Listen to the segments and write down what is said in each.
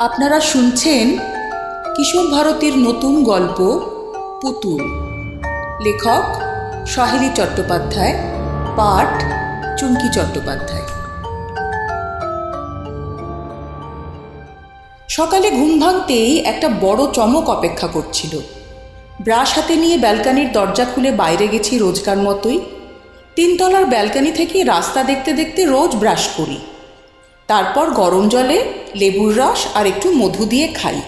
আপনারা শুনছেন কিশোর ভারতীর নতুন গল্প, পুতুল। লেখক সাহেলি চট্টোপাধ্যায়, পাঠ চুমকি চট্টোপাধ্যায়। সকালে ঘুম ভাঙতেই একটা বড় চমক অপেক্ষা করছিল। ব্রাশ হাতে নিয়ে ব্যালকানির দরজা খুলে বাইরে গেছি রোজকার মতোই। তিনতলার ব্যালকানি থেকে রাস্তা দেখতে দেখতে রোজ ব্রাশ করি। তারপর গরম জলে লেবুর রস আর একটু মধু দিয়ে খাই।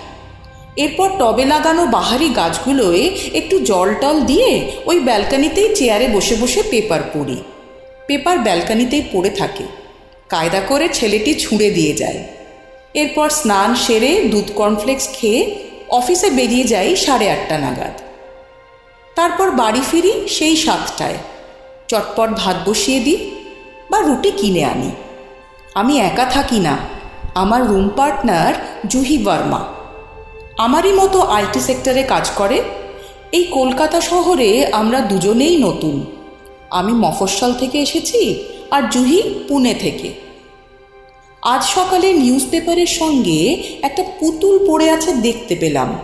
এরপর টবে লাগানো বাহারি গাছগুলোয় একটু জল টল দিয়ে ওই ব্যালকানিতেই চেয়ারে বসে বসে পেপার পড়ি। পেপার ব্যালকানিতেই পড়ে থাকে। কায়দা করে ছেলেটি ছুঁড়ে দিয়ে যায়। এরপর স্নান সেরে দুধ কর্নফ্লেক্স খেয়ে অফিসে বেরিয়ে যাই সাড়ে আটটা নাগাদ। তারপর বাড়ি ফিরি সেই সাতটায়। চটপট ভাত বসিয়ে দিই বা রুটি কিনে আনি। আমি একা থাকি না। আমার রুম পার্টনার জুহি বর্মা। আমারই মতো আইটি সেক্টরে কাজ করে। এই কলকাতা শহরে আমরা দুজনেই নতুন। আমি মফস্বল থেকে এসেছি আর জুহি পুনে থেকে। আজ সকালে নিউজ পেপারের সঙ্গে একটা পুতুল পড়ে আছে দেখতে পেলাম।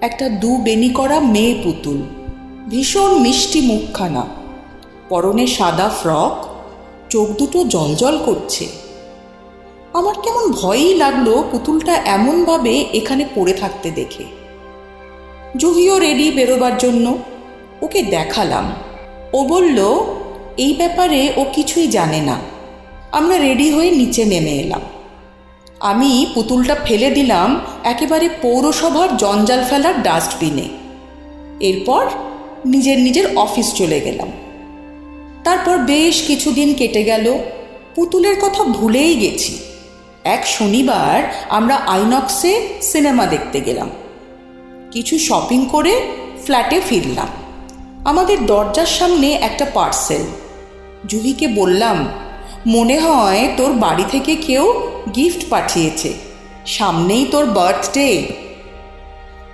একটা দু বেনি করা মেয়ে পুতুল। ভীষণ মিষ্টি মুখখানা। পরনে সাদা ফ্রক। চোখ দুটো জলজল করছে। আমার কেমন ভয়ই লাগল পুতুলটা এমনভাবে এখানে পড়ে থাকতে দেখে। জুহিও রেডি বেরোবার জন্য, ওকে দেখালাম। ও বলল, এই ব্যাপারে ও কিছুই জানে না। আমরা রেডি হয়ে নিচে নেমে এলাম। আমি পুতুলটা ফেলে দিলাম একেবারে পৌরসভার জঞ্জাল ফেলার ডাস্টবিনে। এরপর নিজের নিজের অফিস চলে গেলাম। তারপর বেশ কিছুদিন কেটে গেল। পুতুলের কথা ভুলেই গেছি। এক শনিবার আমরা আইনক্সে সিনেমা দেখতে গেলাম। কিছু শপিং করে ফ্ল্যাটে ফিরলাম। আমাদের দরজার সামনে একটা পার্সেল। জুহিকে বললাম, মনে হয় তোর বাড়ি থেকে কেউ গিফট পাঠিয়েছে। সামনেই তোর বার্থডে।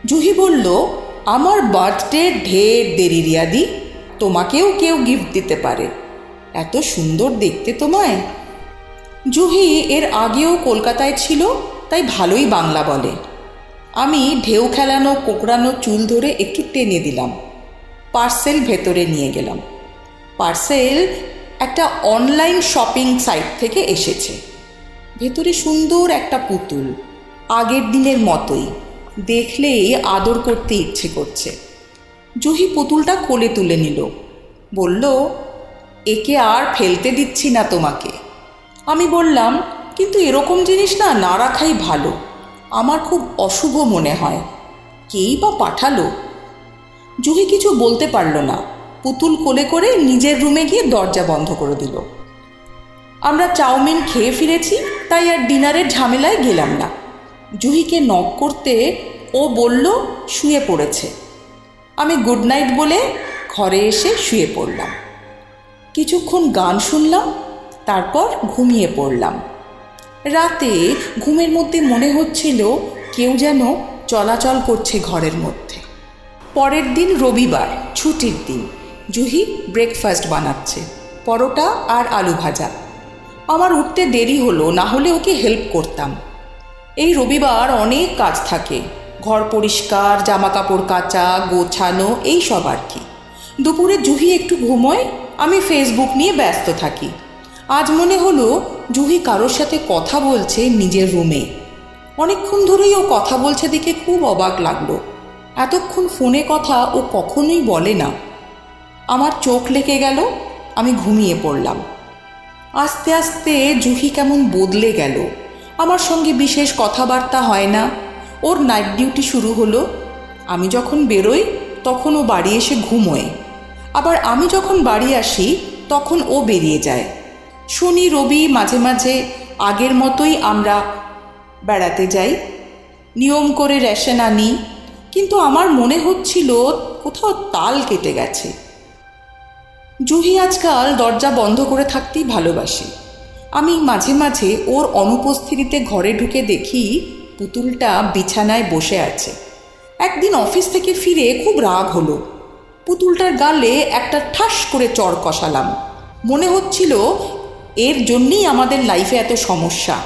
জুহি বলল, আমার বার্থডে ঢের দেরি রিয়াদি। তোমাকেও কেউ গিফট দিতে পারে। এত সুন্দর দেখতে তোমায়। জুহি এর আগেও কলকাতায় ছিল, তাই ভালোই বাংলা বলে। আমি ঢেউ খেলানো, কোকড়ানো চুল ধরে একটু টেনে দিলাম। পার্সেল ভেতরে নিয়ে গেলাম। পার্সেল একটা অনলাইন শপিং সাইট থেকে এসেছে। ভেতরে সুন্দর একটা পুতুল, আগের দিনের মতোই। দেখলেই আদর করতে ইচ্ছে করছে। জুহি পুতুলটা কোলে তুলে নিল। বলল, একে আর ফেলতে দিচ্ছি না তোমাকে। আমি বললাম, কিন্তু এরকম জিনিস না না রাখাই ভালো। আমার খুব অশুভ মনে হয়। কেই বা পাঠালো? জুহি কিছু বলতে পারল না। পুতুল কোলে করে নিজের রুমে গিয়ে দরজা বন্ধ করে দিল। আমরা চাউমিন খেয়ে ফিরেছি, তাই আর ডিনারের ঝামেলায় গেলাম না। জুহিকে নক করতে ও বলল, শুয়ে পড়েছে। আমি গুড নাইট বলে ঘরে এসে শুয়ে পড়লাম। কিছুক্ষণ গান শুনলাম তারপর ঘুমিয়ে পড়লাম। রাতে ঘুমের মধ্যে মনে হচ্ছিল কেউ যেন চলাচল করছে ঘরের মধ্যে। পরের দিন রবিবার, ছুটির দিন, জুহি ব্রেকফাস্ট বানাচ্ছে, পরোটা আর আলু ভাজা। আমার উঠতে দেরি হলো, না হলে ওকে হেল্প করতাম। এই রবিবার অনেক কাজ থাকে, ঘর পরিষ্কার জামা কাপড় কাচা, গোছানো, এই সব আর কি। দুপুরে জুহি একটু ঘুমোয়, আমি ফেসবুক নিয়ে ব্যস্ত থাকি। আজ মনে হলো জুহি কারোর সাথে কথা বলছে নিজের রুমে। অনেকক্ষণ ধরেই ও কথা বলছে দেখে খুব অবাক লাগল। এতক্ষণ ফোনে কথা ও কখনোই বলে না। আমার চোখ লেগে গেল, আমি ঘুমিয়ে পড়লাম। আস্তে আস্তে জুহি কেমন বদলে গেল। আমার সঙ্গে বিশেষ কথাবার্তা হয় না। ওর নাইট ডিউটি শুরু হলো। আমি যখন বেরোই, তখন ও বাড়ি এসে ঘুমোয়। আবার আমি যখন বাড়ি আসি, তখন ও বেরিয়ে যায়। শনি, রবি মাঝে মাঝে আগের মতোই আমরা বেড়াতে যাই। নিয়ম করে রেশন আনি। কিন্তু আমার মনে হচ্ছিল কোথাও তাল কেটে গেছে। জুহি আজকাল দরজা বন্ধ করে থাকতেই ভালোবাসে। আমি মাঝে মাঝে ওর অনুপস্থিতিতে ঘরে ঢুকে দেখি পুতুলটা বিছানায় বসে আছে। একদিন অফিস থেকে ফিরে খুব রাগ হলো। পুতুলটার গালে একটা ঠাস করে চর কষালাম। মনে হচ্ছিল এর জন্যই আমাদের লাইফে এত সমস্যা।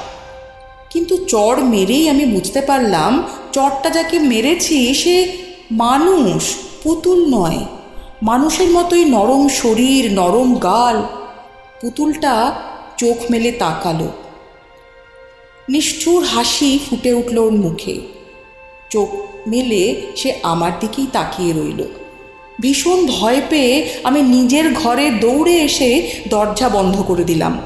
কিন্তু চড় মেরেই আমি বুঝতে পারলাম, চড়টা যাকে মেরেছি সে মানুষ, পুতুল নয়। মানুষের মতোই নরম শরীর, নরম গাল। পুতুলটা চোখ মেলে তাকালো। নিষ্ঠুর হাসি ফুটে উঠল ওর মুখে। চোখ মেলে সে আমার দিকেই তাকিয়ে রইল। ভীষণ ভয় পেয়ে আমি নিজের ঘরে দৌড়ে এসে দরজা বন্ধ করে দিলাম।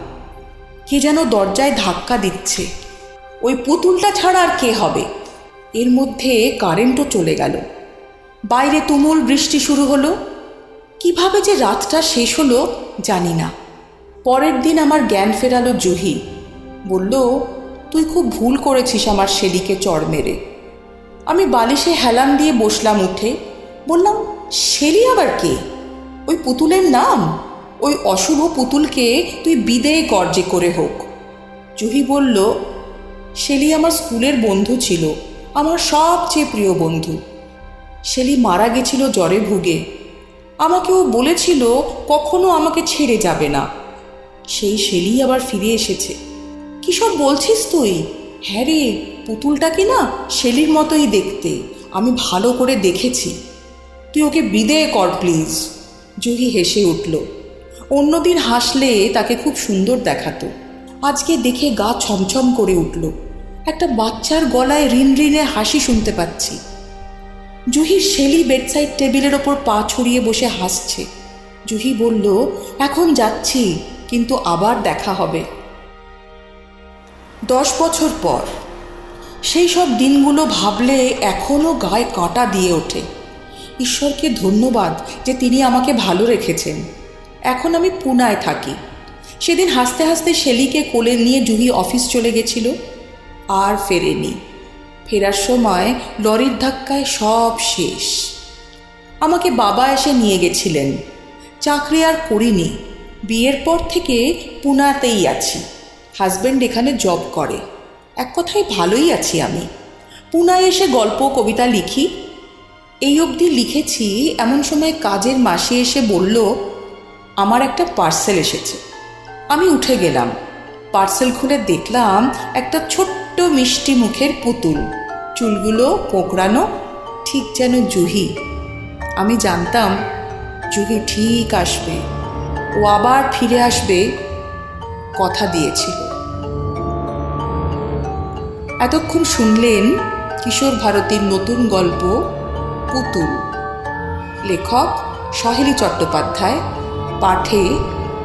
কে যেন দরজায় ধাক্কা দিচ্ছে। ওই পুতুলটা ছাড়া আর কে হবে? এর মধ্যে কারেন্টও চলে গেল। বাইরে তুমুল বৃষ্টি শুরু হলো। কীভাবে যে রাতটা শেষ হলো জানি না। পরের দিন আমার জ্ঞান ফেরালো জুহি। বলল, তুই খুব ভুল করেছিস আমার সেদিকে চড় মেরে। আমি বালিশে হেলান দিয়ে বসলাম উঠে। বললাম শেলি আবার কে? ওই পুতুলের নাম? ওই অশুভ পুতুলকে তুই বিদেয় গর্জে করে হোক। জুহি বলল, শেলি আমার স্কুলের বন্ধু ছিল, আমার সবচেয়ে প্রিয় বন্ধু। শেলি মারা গেছিল জ্বরে ভুগে। আমাকে ও বলেছিল, কখনো আমাকে ছেড়ে যাবে না। সেই শেলি আবার ফিরে এসেছে। কী সব বলছিস তুই? হ্যাঁ রে, পুতুলটা কি না শেলির মতোই দেখতে। আমি ভালো করে দেখেছি। তুই ওকে বিদেয় কর, প্লিজ। জুহি হেসে উঠল। অন্যদিন হাসলে তাকে খুব সুন্দর দেখাতো। আজকে দেখে গা ছমছম করে উঠল। একটা বাচ্চার গলায় রিন রিনে হাসি শুনতে পাচ্ছি। জুহির শেলি বেডসাইড টেবিলের ওপর পা ছড়িয়ে বসে হাসছে। জুহি বলল, এখন যাচ্ছি, কিন্তু আবার দেখা হবে। দশ বছর পর। সেই সব দিনগুলো ভাবলে এখনও গায়ে কাঁটা দিয়ে ওঠে। ঈশ্বরকে ধন্যবাদ যে তিনি আমাকে ভালো রেখেছেন। এখন আমি পুনায় থাকি। সেদিন হাসতে হাসতে শেলিকে কোলে নিয়ে জুহি অফিস চলে গেছিল, আর ফেরেনি। ফেরার সময় লরির ধাক্কায় সব শেষ। আমাকে বাবা এসে নিয়ে গেছিলেন। চাকরি আর করিনি। বিয়ের পর থেকে পুনাতেই আছি। হাজব্যান্ড এখানে জব করে। এক কথায় ভালোই আছি আমি। পুনায় এসে গল্প কবিতা লিখি এই অবধি লিখেছি, এমন সময় কাজের মাসি এসে বলল, আমার একটা পার্সেল এসেছে। আমি উঠে গেলাম। পার্সেল খুলে দেখলাম একটা ছোট্ট মিষ্টি মুখের পুতুল। চুলগুলো কোঁকড়ানো, ঠিক যেন জুহি। আমি জানতাম, জুহি ঠিক আসবে। ও আবার ফিরে আসবে, কথা দিয়েছিল। এতক্ষণ শুনলেন কিশোর ভারতীর নতুন গল্প পুতুল। লেখক সহেলি চট্টোপাধ্যায় পাঠে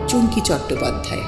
চুমকি চট্টোপাধ্যায়।